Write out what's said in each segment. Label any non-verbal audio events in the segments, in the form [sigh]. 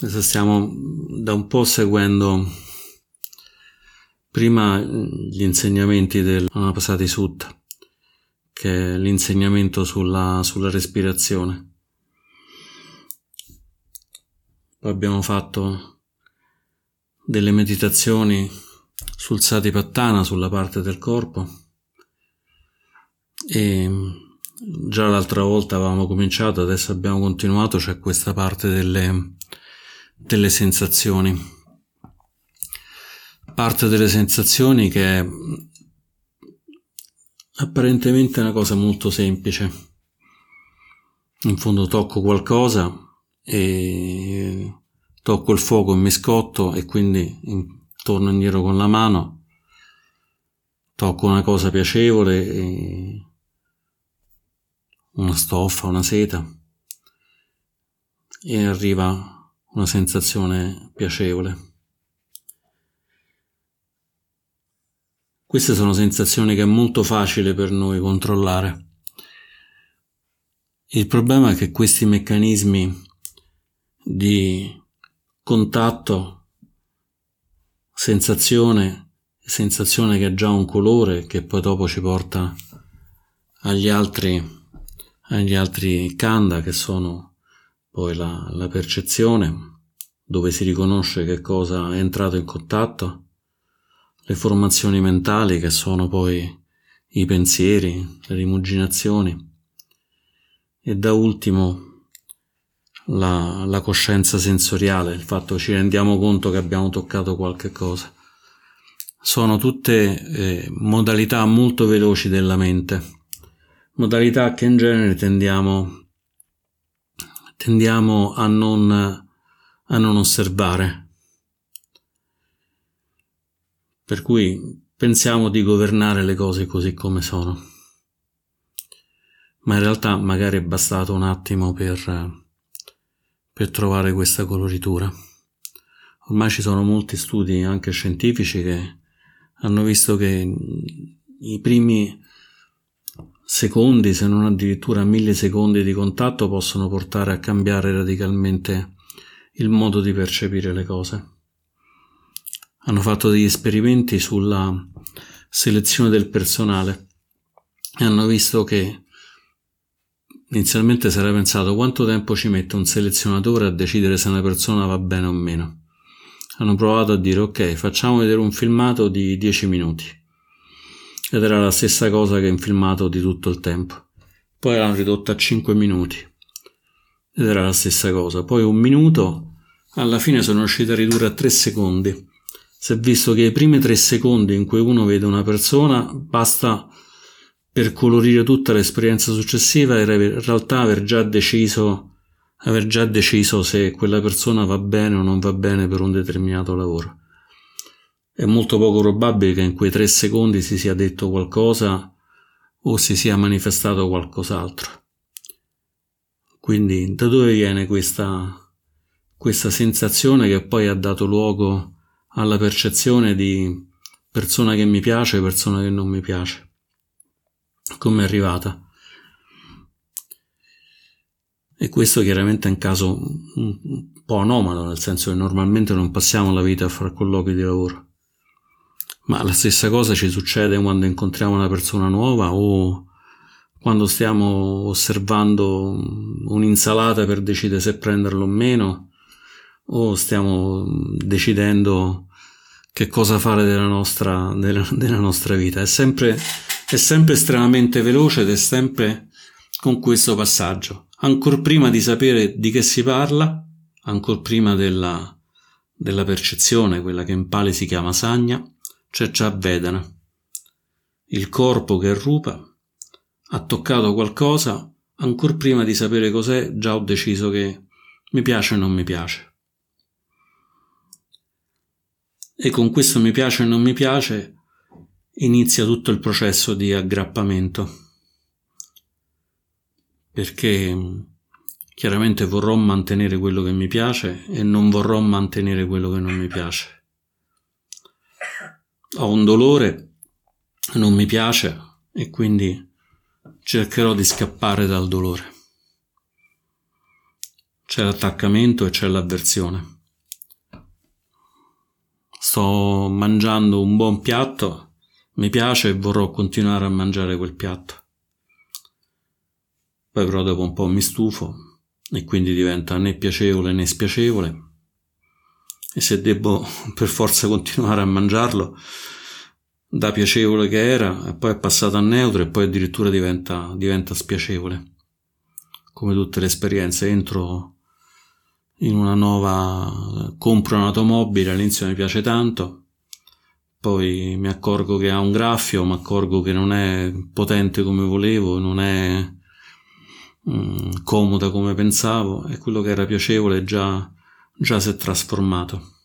Adesso stiamo da un po' seguendo prima gli insegnamenti del Anapasati Sutta, che è l'insegnamento sulla, sulla respirazione. Poi abbiamo fatto delle meditazioni sul Satipattana, sulla parte del corpo, e già l'altra volta avevamo cominciato, adesso abbiamo continuato, c'è questa parte delle delle sensazioni. Parte delle sensazioni che è apparentemente una cosa molto semplice. In fondo tocco qualcosa e tocco il fuoco e mi scotto e quindi torno indietro con la mano, tocco una cosa piacevole, una stoffa, una seta e arriva una sensazione piacevole. Queste sono sensazioni che è molto facile per noi controllare. Il problema è che questi meccanismi di contatto, sensazione, sensazione che ha già un colore che poi dopo ci porta agli altri, agli altri kanda che sono poi la, la percezione, dove si riconosce che cosa è entrato in contatto, le formazioni mentali che sono poi i pensieri, le rimuginazioni e da ultimo la, la coscienza sensoriale, il fatto che ci rendiamo conto che abbiamo toccato qualche cosa. Sono tutte eh, modalità molto veloci della mente, modalità che in genere tendiamo tendiamo a non, a non osservare. Per cui pensiamo di governare le cose così come sono. Ma in realtà magari è bastato un attimo per, per trovare questa coloritura. Ormai ci sono molti studi anche scientifici che hanno visto che i primi secondi, se non addirittura millisecondi di contatto possono portare a cambiare radicalmente il modo di percepire le cose. Hanno fatto degli esperimenti sulla selezione del personale e hanno visto che inizialmente si era pensato quanto tempo ci mette un selezionatore a decidere se una persona va bene o meno. Hanno provato a dire ok, facciamo vedere un filmato di 10 minuti ed era la stessa cosa che in filmato di tutto il tempo. Poi l'hanno ridotta a 5 minuti ed era la stessa cosa. Poi un minuto, alla fine sono riuscito a ridurre a 3 secondi. È visto che i primi 3 secondi in cui uno vede una persona basta per colorire tutta l'esperienza successiva e in realtà aver già deciso aver già deciso se quella persona va bene o non va bene per un determinato lavoro. È molto poco probabile che in quei tre secondi si sia detto qualcosa o si sia manifestato qualcos'altro. Quindi da dove viene questa, questa sensazione che poi ha dato luogo alla percezione di persona che mi piace persona che non mi piace? Come è arrivata? E questo chiaramente è un caso un po' anomalo, nel senso che normalmente non passiamo la vita a fare colloqui di lavoro. Ma la stessa cosa ci succede quando incontriamo una persona nuova o quando stiamo osservando un'insalata per decidere se prenderlo o meno o stiamo decidendo che cosa fare della nostra, della, [laughs] della nostra vita. È sempre, è sempre estremamente veloce ed è sempre con questo passaggio. Ancora prima di sapere di che si parla, ancora prima della, della percezione, quella che in Pali si chiama sagna, c'è già Vedana. Il corpo che rupa ha toccato qualcosa, ancora prima di sapere cos'è, già ho deciso che mi piace o non mi piace. E con questo mi piace o non mi piace inizia tutto il processo di aggrappamento. Perché chiaramente vorrò mantenere quello che mi piace e non vorrò mantenere quello che non mi piace ho un dolore, non mi piace e quindi cercherò di scappare dal dolore. c'è l'attaccamento e c'è l'avversione. Sto mangiando un buon piatto, mi piace e vorrò continuare a mangiare quel piatto. Poi però dopo un po' mi stufo e quindi diventa né piacevole né spiacevole. E se devo [laughs] per forza continuare a mangiarlo, da piacevole che era, poi è passato a neutro e poi addirittura diventa, diventa spiacevole. Come tutte le esperienze, entro in una nuova compro un'automobile, all'inizio mi piace tanto, poi mi accorgo che ha un graffio, mi accorgo che non è potente come volevo, non è mm, comoda come pensavo e quello che era piacevole già, già si è trasformato.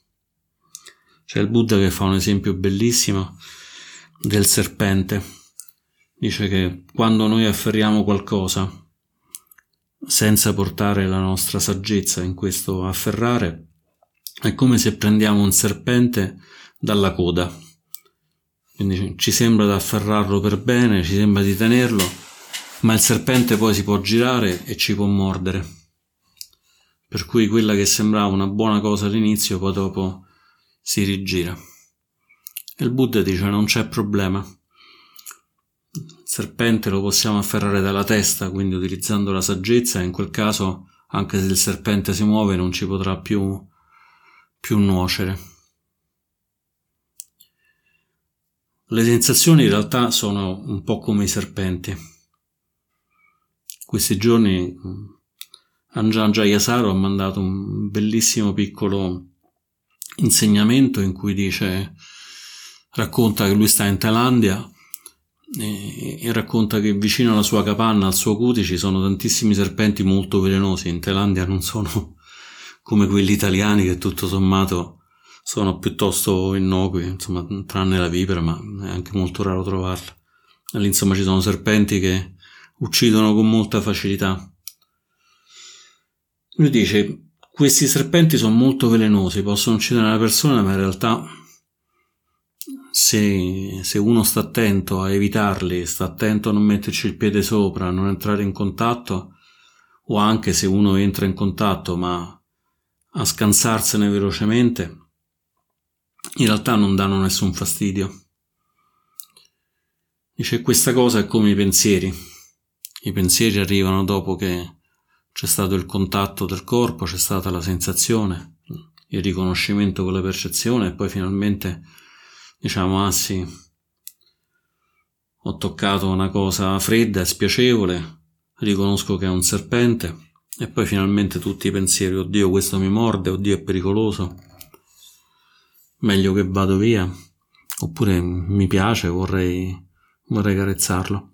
C'è il Buddha che fa un esempio bellissimo del serpente. Dice che quando noi afferriamo qualcosa, senza portare la nostra saggezza in questo afferrare, è come se prendiamo un serpente dalla coda. Quindi ci sembra di afferrarlo per bene, ci sembra di tenerlo, ma il serpente poi si può girare e ci può mordere. Per cui quella che sembrava una buona cosa all'inizio poi dopo si rigira. E il Buddha dice non c'è problema serpente lo possiamo afferrare dalla testa, quindi utilizzando la saggezza, in quel caso, anche se il serpente si muove, non ci potrà più, più nuocere. Le sensazioni in realtà sono un po' come i serpenti. Questi giorni Anjan Jayasaro ha mandato un bellissimo piccolo insegnamento in cui dice racconta che lui sta in Thailandia e, e, racconta che vicino alla sua capanna, al suo cuti, ci sono tantissimi serpenti molto velenosi. In Thailandia non sono [laughs] come quelli italiani che tutto sommato sono piuttosto innocui, insomma, tranne la vipera, ma è anche molto raro trovarla. Lì, insomma, ci sono serpenti che uccidono con molta facilità. Lui dice, questi serpenti sono molto velenosi, possono uccidere una persona, ma in realtà se, se uno sta attento a evitarli, sta attento a non metterci il piede sopra, a non entrare in contatto, o anche se uno entra in contatto ma a scansarsene velocemente, in realtà non danno nessun fastidio. Dice questa cosa è come i pensieri. I pensieri arrivano dopo che c'è stato il contatto del corpo, c'è stata la sensazione, il riconoscimento con la percezione e poi finalmente diciamo, ah sì, ho toccato una cosa fredda e spiacevole, riconosco che è un serpente, e poi finalmente tutti i pensieri, oddio questo mi morde, oddio è pericoloso, meglio che vado via, oppure mi piace, vorrei, vorrei carezzarlo.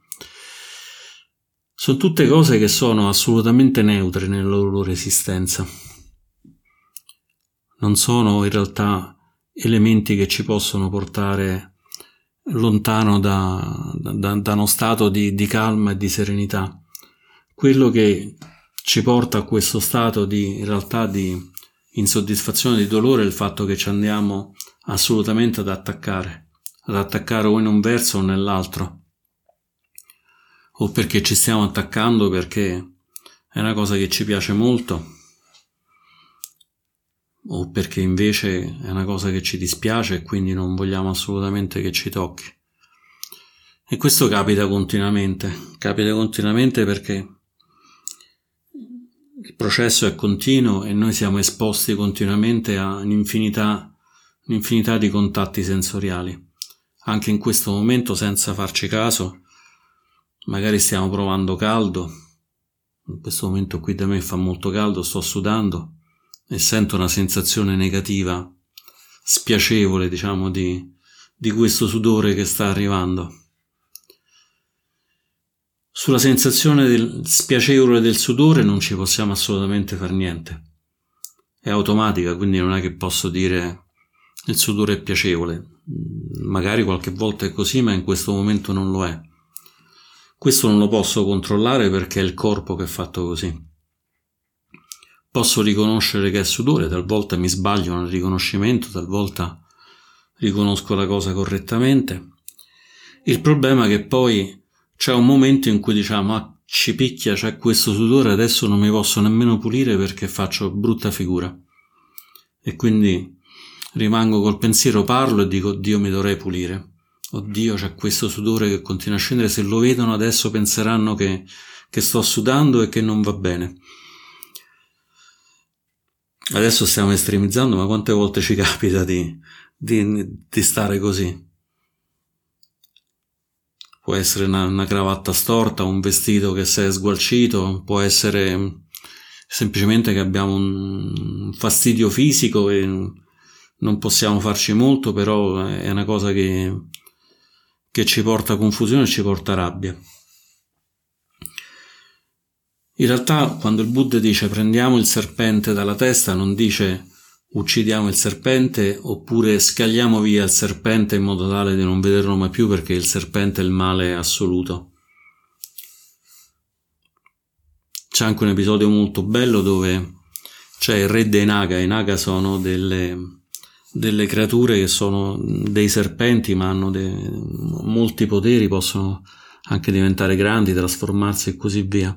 Sono tutte cose che sono assolutamente neutre nella loro esistenza. Non sono in realtà elementi che ci possono portare lontano da, da, da uno stato di, di calma e di serenità. Quello che ci porta a questo stato di in realtà di insoddisfazione, di dolore, è il fatto che ci andiamo assolutamente ad attaccare, ad attaccare o in un verso o nell'altro, o perché ci stiamo attaccando perché è una cosa che ci piace molto o perché invece è una cosa che ci dispiace e quindi non vogliamo assolutamente che ci tocchi. E questo capita continuamente, capita continuamente perché il processo è continuo e noi siamo esposti continuamente a un'infinità, un'infinità di contatti sensoriali. Anche in questo momento, senza farci caso, magari stiamo provando caldo. In questo momento qui da me fa molto caldo, sto sudando e sento una sensazione negativa, spiacevole, diciamo, di, di questo sudore che sta arrivando. Sulla sensazione del spiacevole del sudore non ci possiamo assolutamente fare niente. È automatica, quindi non è che posso dire il sudore è piacevole. Magari qualche volta è così, ma in questo momento non lo è. Questo non lo posso controllare perché è il corpo che è fatto così. Posso riconoscere che è sudore, talvolta mi sbaglio nel riconoscimento, talvolta riconosco la cosa correttamente. Il problema è che poi c'è un momento in cui diciamo, ah, ci picchia, c'è questo sudore, adesso non mi posso nemmeno pulire perché faccio brutta figura. E quindi rimango col pensiero, parlo e dico, Dio mi dovrei pulire. Oddio, c'è questo sudore che continua a scendere, se lo vedono adesso penseranno che, che sto sudando e che non va bene. Adesso stiamo estremizzando, ma quante volte ci capita di, di, di stare così? Può essere una, una, cravatta storta, un vestito che si è sgualcito, può essere semplicemente che abbiamo un fastidio fisico e non possiamo farci molto, però è una cosa che, che ci porta confusione e ci porta rabbia. In realtà, quando il Buddha dice prendiamo il serpente dalla testa, non dice uccidiamo il serpente oppure scagliamo via il serpente in modo tale di non vederlo mai più perché il serpente è il male assoluto. C'è anche un episodio molto bello dove c'è il re dei Naga. I Naga sono delle, delle creature che sono dei serpenti ma hanno dei, molti poteri, possono anche diventare grandi, trasformarsi e così via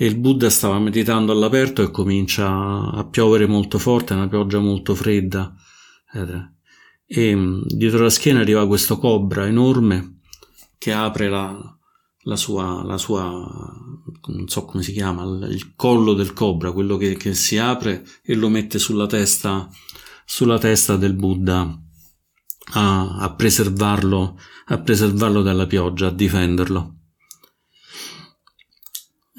e il Buddha stava meditando all'aperto e comincia a piovere molto forte, una pioggia molto fredda. E mm, dietro la schiena arriva questo cobra enorme che apre la, la, sua, la sua, non so come si chiama, il collo del cobra, quello che, che si apre e lo mette sulla testa, sulla testa del Buddha a, a preservarlo, a preservarlo dalla pioggia, a difenderlo.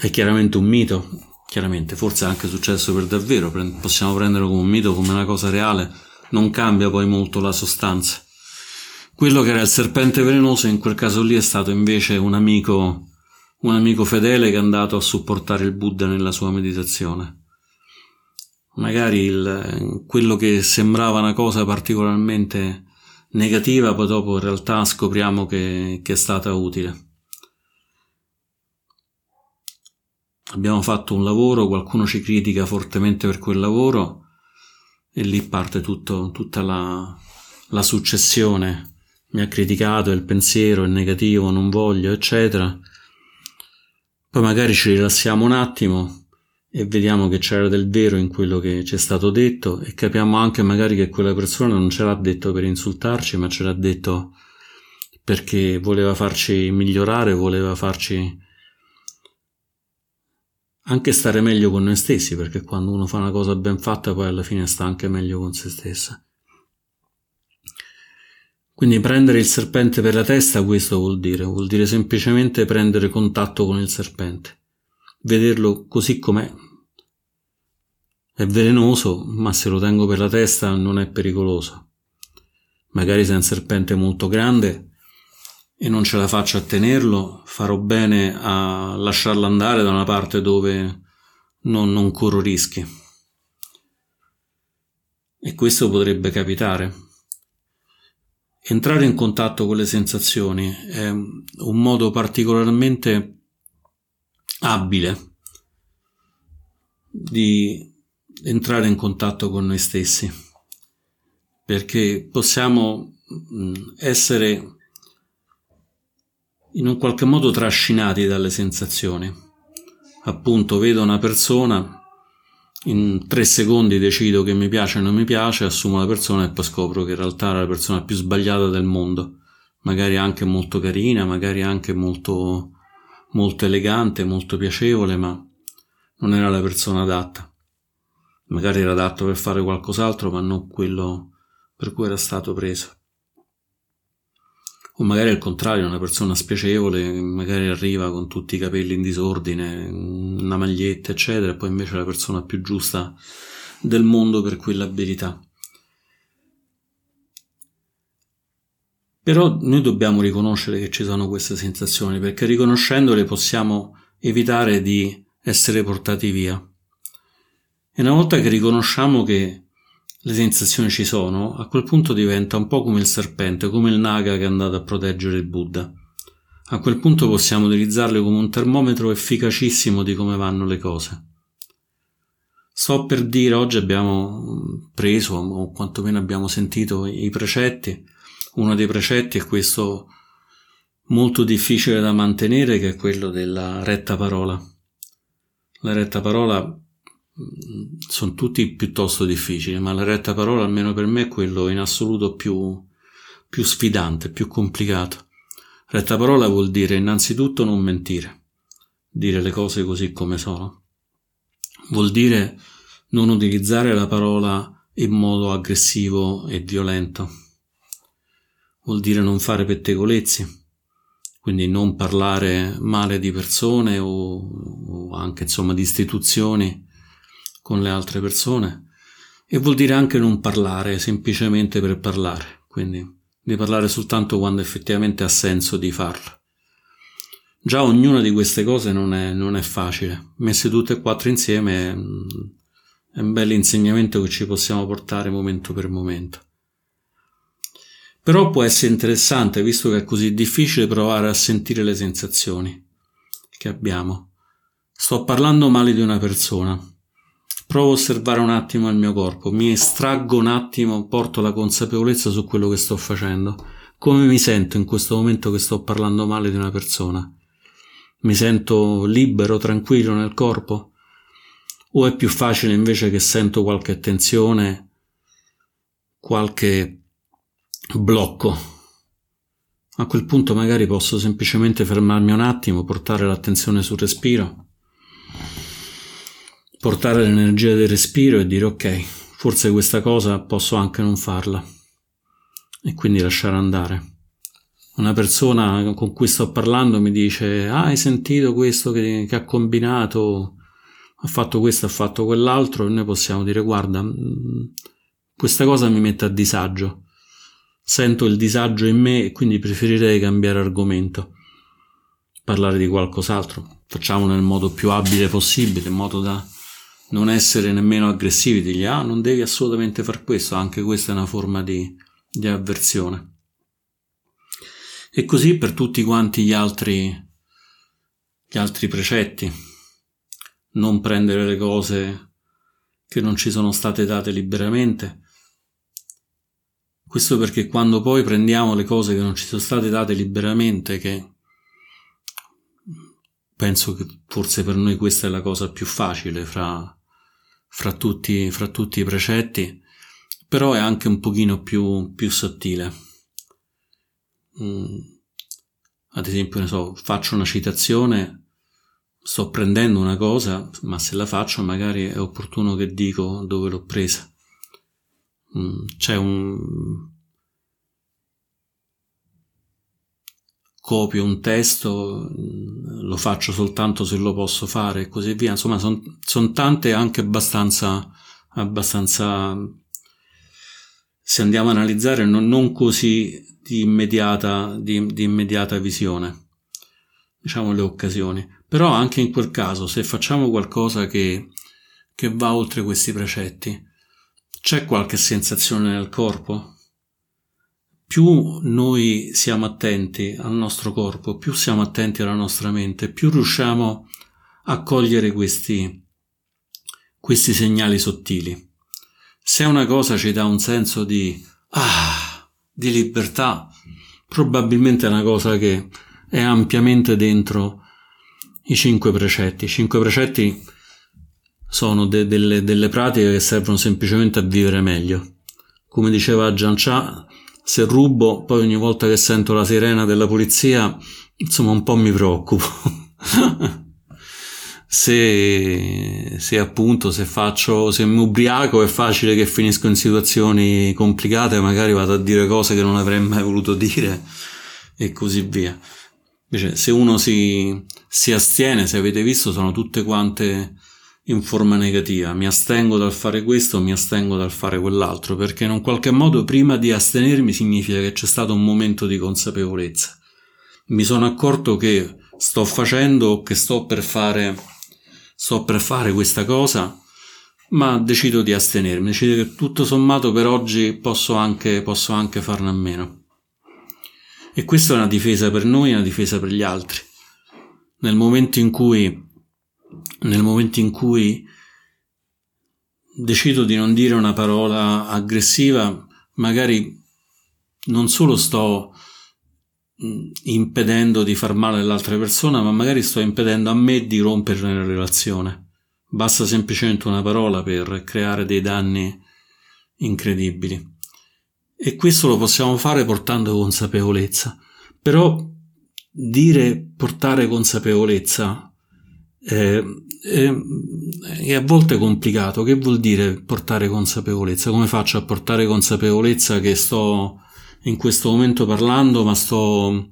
È chiaramente un mito, chiaramente, forse è anche successo per davvero, possiamo prenderlo come un mito, come una cosa reale, non cambia poi molto la sostanza. Quello che era il serpente velenoso in quel caso lì è stato invece un amico, un amico fedele che è andato a supportare il Buddha nella sua meditazione. Magari il, quello che sembrava una cosa particolarmente negativa, poi dopo in realtà scopriamo che, che è stata utile. Abbiamo fatto un lavoro, qualcuno ci critica fortemente per quel lavoro e lì parte tutto, tutta la, la successione. Mi ha criticato, il pensiero è negativo, non voglio, eccetera. Poi magari ci rilassiamo un attimo e vediamo che c'era del vero in quello che ci è stato detto e capiamo anche magari che quella persona non ce l'ha detto per insultarci, ma ce l'ha detto perché voleva farci migliorare, voleva farci anche stare meglio con noi stessi, perché quando uno fa una cosa ben fatta poi alla fine sta anche meglio con se stessa. Quindi prendere il serpente per la testa questo vuol dire, vuol dire semplicemente prendere contatto con il serpente, vederlo così com'è. È velenoso, ma se lo tengo per la testa non è pericoloso. Magari se è un serpente molto grande, e non ce la faccio a tenerlo, farò bene a lasciarlo andare da una parte dove non, non corro rischi. E questo potrebbe capitare. Entrare in contatto con le sensazioni è un modo particolarmente abile di entrare in contatto con noi stessi, perché possiamo essere in un qualche modo trascinati dalle sensazioni. Appunto, vedo una persona, in tre secondi decido che mi piace o non mi piace, assumo la persona e poi scopro che in realtà era la persona più sbagliata del mondo. Magari anche molto carina, magari anche molto, molto elegante, molto piacevole, ma non era la persona adatta. Magari era adatto per fare qualcos'altro, ma non quello per cui era stato preso o magari al contrario una persona spiacevole magari arriva con tutti i capelli in disordine una maglietta eccetera e poi invece è la persona più giusta del mondo per quell'abilità. Però noi dobbiamo riconoscere che ci sono queste sensazioni perché riconoscendole possiamo evitare di essere portati via. E una volta che riconosciamo che le sensazioni ci sono, a quel punto diventa un po' come il serpente, come il naga che è andato a proteggere il Buddha. A quel punto possiamo utilizzarle come un termometro efficacissimo di come vanno le cose. Sto per dire, oggi abbiamo preso, o quantomeno abbiamo sentito i precetti. Uno dei precetti è questo molto difficile da mantenere che è quello della retta parola. La retta parola sono tutti piuttosto difficili, ma la retta parola almeno per me è quello in assoluto più, più sfidante, più complicato. Retta parola vuol dire innanzitutto non mentire, dire le cose così come sono. Vuol dire non utilizzare la parola in modo aggressivo e violento. Vuol dire non fare pettegolezzi, quindi non parlare male di persone o, o anche insomma di istituzioni con le altre persone e vuol dire anche non parlare semplicemente per parlare, quindi di parlare soltanto quando effettivamente ha senso di farlo. Già ognuna di queste cose non è, non è facile, messe tutte e quattro insieme è un bel insegnamento che ci possiamo portare momento per momento. Però può essere interessante, visto che è così difficile, provare a sentire le sensazioni che abbiamo. Sto parlando male di una persona. Provo a osservare un attimo il mio corpo, mi estraggo un attimo, porto la consapevolezza su quello che sto facendo. Come mi sento in questo momento che sto parlando male di una persona? Mi sento libero, tranquillo nel corpo? O è più facile invece che sento qualche tensione, qualche blocco. A quel punto magari posso semplicemente fermarmi un attimo, portare l'attenzione sul respiro, portare l'energia del respiro e dire ok, forse questa cosa posso anche non farla. E quindi lasciare andare. Una persona con cui sto parlando mi dice ah, hai sentito questo che, che ha combinato, ha fatto questo, ha fatto quell'altro. E noi possiamo dire guarda, mm, questa cosa mi mette a disagio. Sento il disagio in me e quindi preferirei cambiare argomento, parlare di qualcos'altro. Facciamo nel modo più abile possibile, in modo da non essere nemmeno aggressivi, digli ah non devi assolutamente far questo, anche questa è una forma di, di avversione. E così per tutti quanti gli altri, gli altri precetti. Non prendere le cose che non ci sono state date liberamente, questo perché quando poi prendiamo le cose che non ci sono state date liberamente, che penso che forse per noi questa è la cosa più facile fra, fra, tutti, fra tutti i precetti, però è anche un pochino più, più sottile. Mm. Ad esempio, ne so, faccio una citazione, sto prendendo una cosa, ma se la faccio magari è opportuno che dico dove l'ho presa. Mm, c'è un copio un testo, lo faccio soltanto se lo posso fare e così via. Insomma, sono son tante anche abbastanza, abbastanza, se andiamo a analizzare, non, non così di immediata, di, di immediata visione, diciamo le occasioni. Però anche in quel caso, se facciamo qualcosa che, che va oltre questi precetti, c'è qualche sensazione nel corpo? Più noi siamo attenti al nostro corpo, più siamo attenti alla nostra mente, più riusciamo a cogliere questi, questi segnali sottili. Se una cosa ci dà un senso di ah, di libertà, probabilmente è una cosa che è ampiamente dentro i cinque precetti. I cinque precetti sono de- delle, delle pratiche che servono semplicemente a vivere meglio. Come diceva Gian Cha, se rubo, poi ogni volta che sento la sirena della polizia, insomma un po' mi preoccupo. [laughs] se, se, appunto se faccio se mi ubriaco è facile che finisco in situazioni complicate magari vado a dire cose che non avrei mai voluto dire e così via invece se uno si, si astiene se avete visto sono tutte quante in forma negativa, mi astengo dal fare questo, mi astengo dal fare quell'altro, perché in un qualche modo prima di astenermi significa che c'è stato un momento di consapevolezza. Mi sono accorto che sto facendo o che sto per fare, sto per fare questa cosa, ma decido di astenermi, decido che tutto sommato per oggi posso anche, posso anche farne a meno. E questa è una difesa per noi una difesa per gli altri. Nel momento in cui nel momento in cui decido di non dire una parola aggressiva, magari non solo sto impedendo di far male all'altra persona, ma magari sto impedendo a me di rompere la relazione. Basta semplicemente una parola per creare dei danni incredibili. E questo lo possiamo fare portando consapevolezza. Però dire portare consapevolezza è, è, è, a volte complicato. Che vuol dire portare consapevolezza? Come faccio a portare consapevolezza che sto in questo momento parlando, ma sto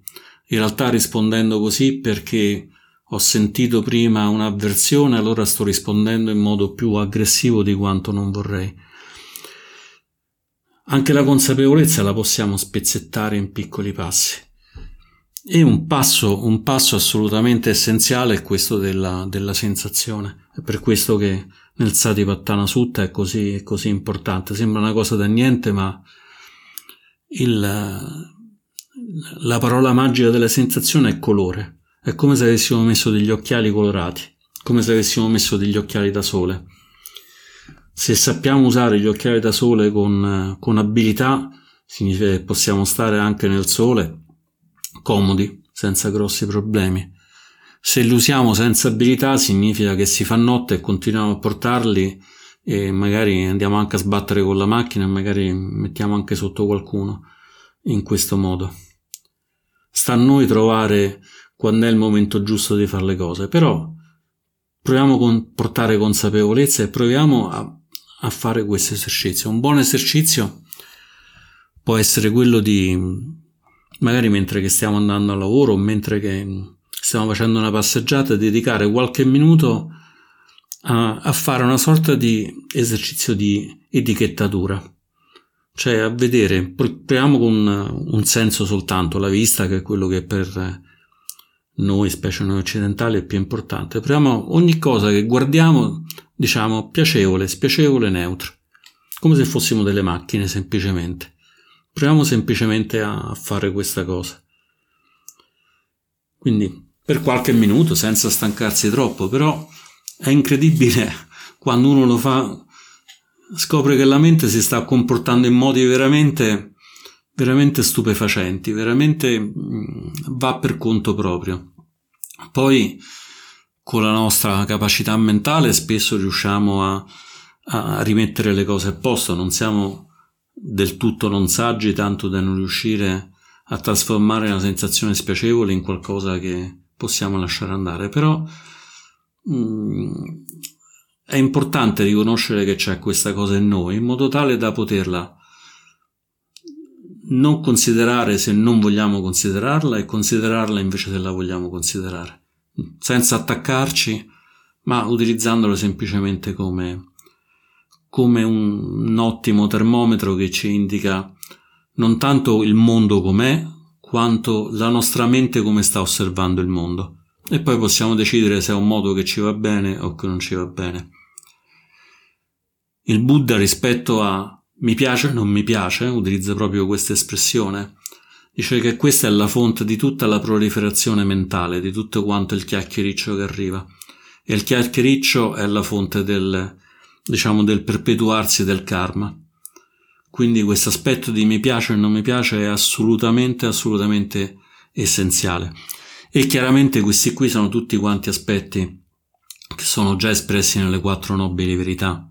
in realtà rispondendo così perché ho sentito prima un'avversione, allora sto rispondendo in modo più aggressivo di quanto non vorrei. Anche la consapevolezza la possiamo spezzettare in piccoli passi. E un passo, un passo assolutamente essenziale è questo della, della sensazione. È per questo che nel Satipattana Sutta è così, è così importante. Sembra una cosa da niente, ma il, la parola magica della sensazione è colore. È come se avessimo messo degli occhiali colorati, come se avessimo messo degli occhiali da sole. Se sappiamo usare gli occhiali da sole con, con abilità, significa che possiamo stare anche nel sole comodi, senza grossi problemi. Se li usiamo senza abilità, significa che si fa notte e continuiamo a portarli e magari andiamo anche a sbattere con la macchina e magari mettiamo anche sotto qualcuno in questo modo. Sta a noi trovare quando è il momento giusto di fare le cose, però proviamo a portare consapevolezza e proviamo a, a fare questo esercizio. Un buon esercizio può essere quello di magari mentre che stiamo andando al lavoro o mentre che stiamo facendo una passeggiata, dedicare qualche minuto a, a fare una sorta di esercizio di etichettatura, cioè a vedere, proviamo con un senso soltanto, la vista che è quello che per noi, specie noi occidentali, è più importante. Proviamo ogni cosa che guardiamo, diciamo, piacevole, spiacevole, neutro, come se fossimo delle macchine semplicemente. Proviamo semplicemente a fare questa cosa. Quindi per qualche minuto, senza stancarsi troppo, però è incredibile [laughs] quando uno lo fa, scopre che la mente si sta comportando in modi veramente, veramente stupefacenti, veramente mm, va per conto proprio. Poi con la nostra capacità mentale spesso riusciamo a, a rimettere le cose a posto, non siamo del tutto non saggi tanto da non riuscire a trasformare una sensazione spiacevole in qualcosa che possiamo lasciare andare, però Mm, è importante riconoscere che c'è questa cosa in noi in modo tale da poterla non considerare se non vogliamo considerarla e considerarla invece se la vogliamo considerare, senza attaccarci, ma utilizzandola semplicemente come, come un, un ottimo termometro che ci indica non tanto il mondo com'è, quanto la nostra mente come sta osservando il mondo e poi possiamo decidere se è un modo che ci va bene o che non ci va bene. Il Buddha rispetto a mi piace o non mi piace, utilizza proprio questa espressione, dice che questa è la fonte di tutta la proliferazione mentale, di tutto quanto il chiacchiericcio che arriva. E il chiacchiericcio è la fonte del, diciamo, del perpetuarsi del karma. Quindi questo aspetto di mi piace o non mi piace è assolutamente, assolutamente essenziale. E chiaramente questi qui sono tutti quanti aspetti che sono già espressi nelle quattro nobili verità.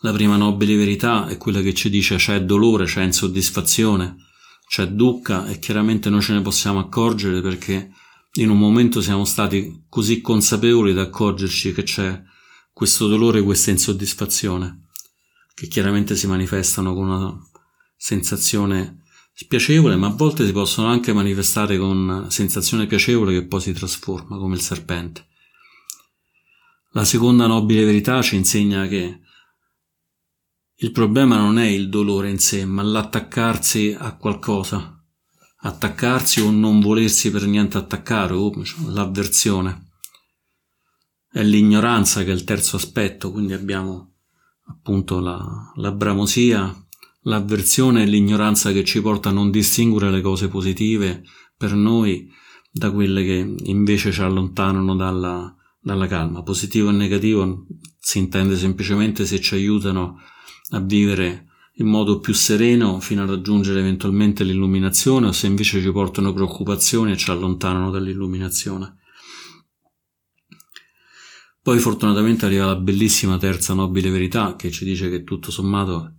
La prima nobile verità è quella che ci dice c'è dolore, c'è insoddisfazione, c'è dukkha e chiaramente noi ce ne possiamo accorgere perché in un momento siamo stati così consapevoli da accorgerci che c'è questo dolore, questa insoddisfazione, che chiaramente si manifestano con una sensazione spiacevole, ma a volte si possono anche manifestare con sensazione piacevole che poi si trasforma, come il serpente. La seconda nobile verità ci insegna che il problema non è il dolore in sé, ma l'attaccarsi a qualcosa, attaccarsi o non volersi per niente attaccare, o l'avversione. È l'ignoranza che è il terzo aspetto, quindi abbiamo appunto la, la bramosia, L'avversione e l'ignoranza che ci porta a non distinguere le cose positive per noi da quelle che invece ci allontanano dalla, dalla calma. Positivo e negativo si intende semplicemente se ci aiutano a vivere in modo più sereno fino a raggiungere eventualmente l'illuminazione o se invece ci portano preoccupazioni e ci allontanano dall'illuminazione. Poi fortunatamente arriva la bellissima terza nobile verità che ci dice che tutto sommato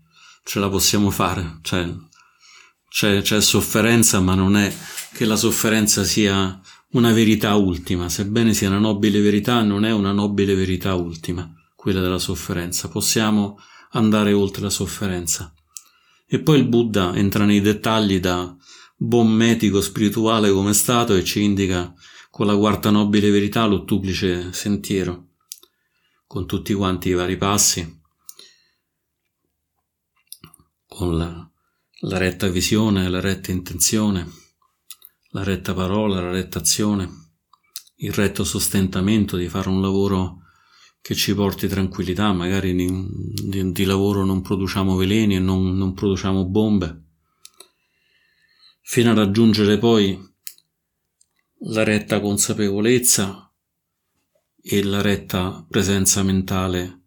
ce la possiamo fare, cioè c'è, c'è sofferenza ma non è che la sofferenza sia una verità ultima, sebbene sia una nobile verità non è una nobile verità ultima, quella della sofferenza, possiamo andare oltre la sofferenza. E poi il Buddha entra nei dettagli da buon medico spirituale come è stato e ci indica con la quarta nobile verità l'ottuplice sentiero con tutti quanti i vari passi, con la, la retta visione, la retta intenzione, la retta parola, la retta azione, il retto sostentamento di fare un lavoro che ci porti tranquillità, magari di, di, di lavoro non produciamo veleni e non, non produciamo bombe, fino a raggiungere poi la retta consapevolezza e la retta presenza mentale,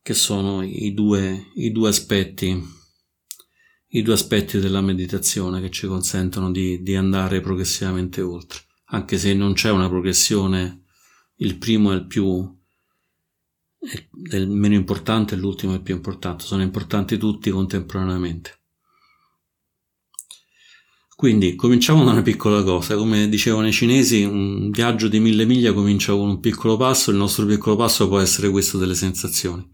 che sono i due, i due aspetti, i due aspetti della meditazione che ci consentono di, di andare progressivamente oltre, anche se non c'è una progressione, il primo è il più, è il meno importante e l'ultimo è il più importante, sono importanti tutti contemporaneamente. Quindi cominciamo da una piccola cosa, come dicevano i cinesi, un viaggio di mille miglia comincia con un piccolo passo, il nostro piccolo passo può essere questo delle sensazioni.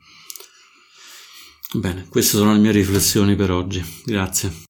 Bene, queste sono le mie riflessioni per oggi, grazie.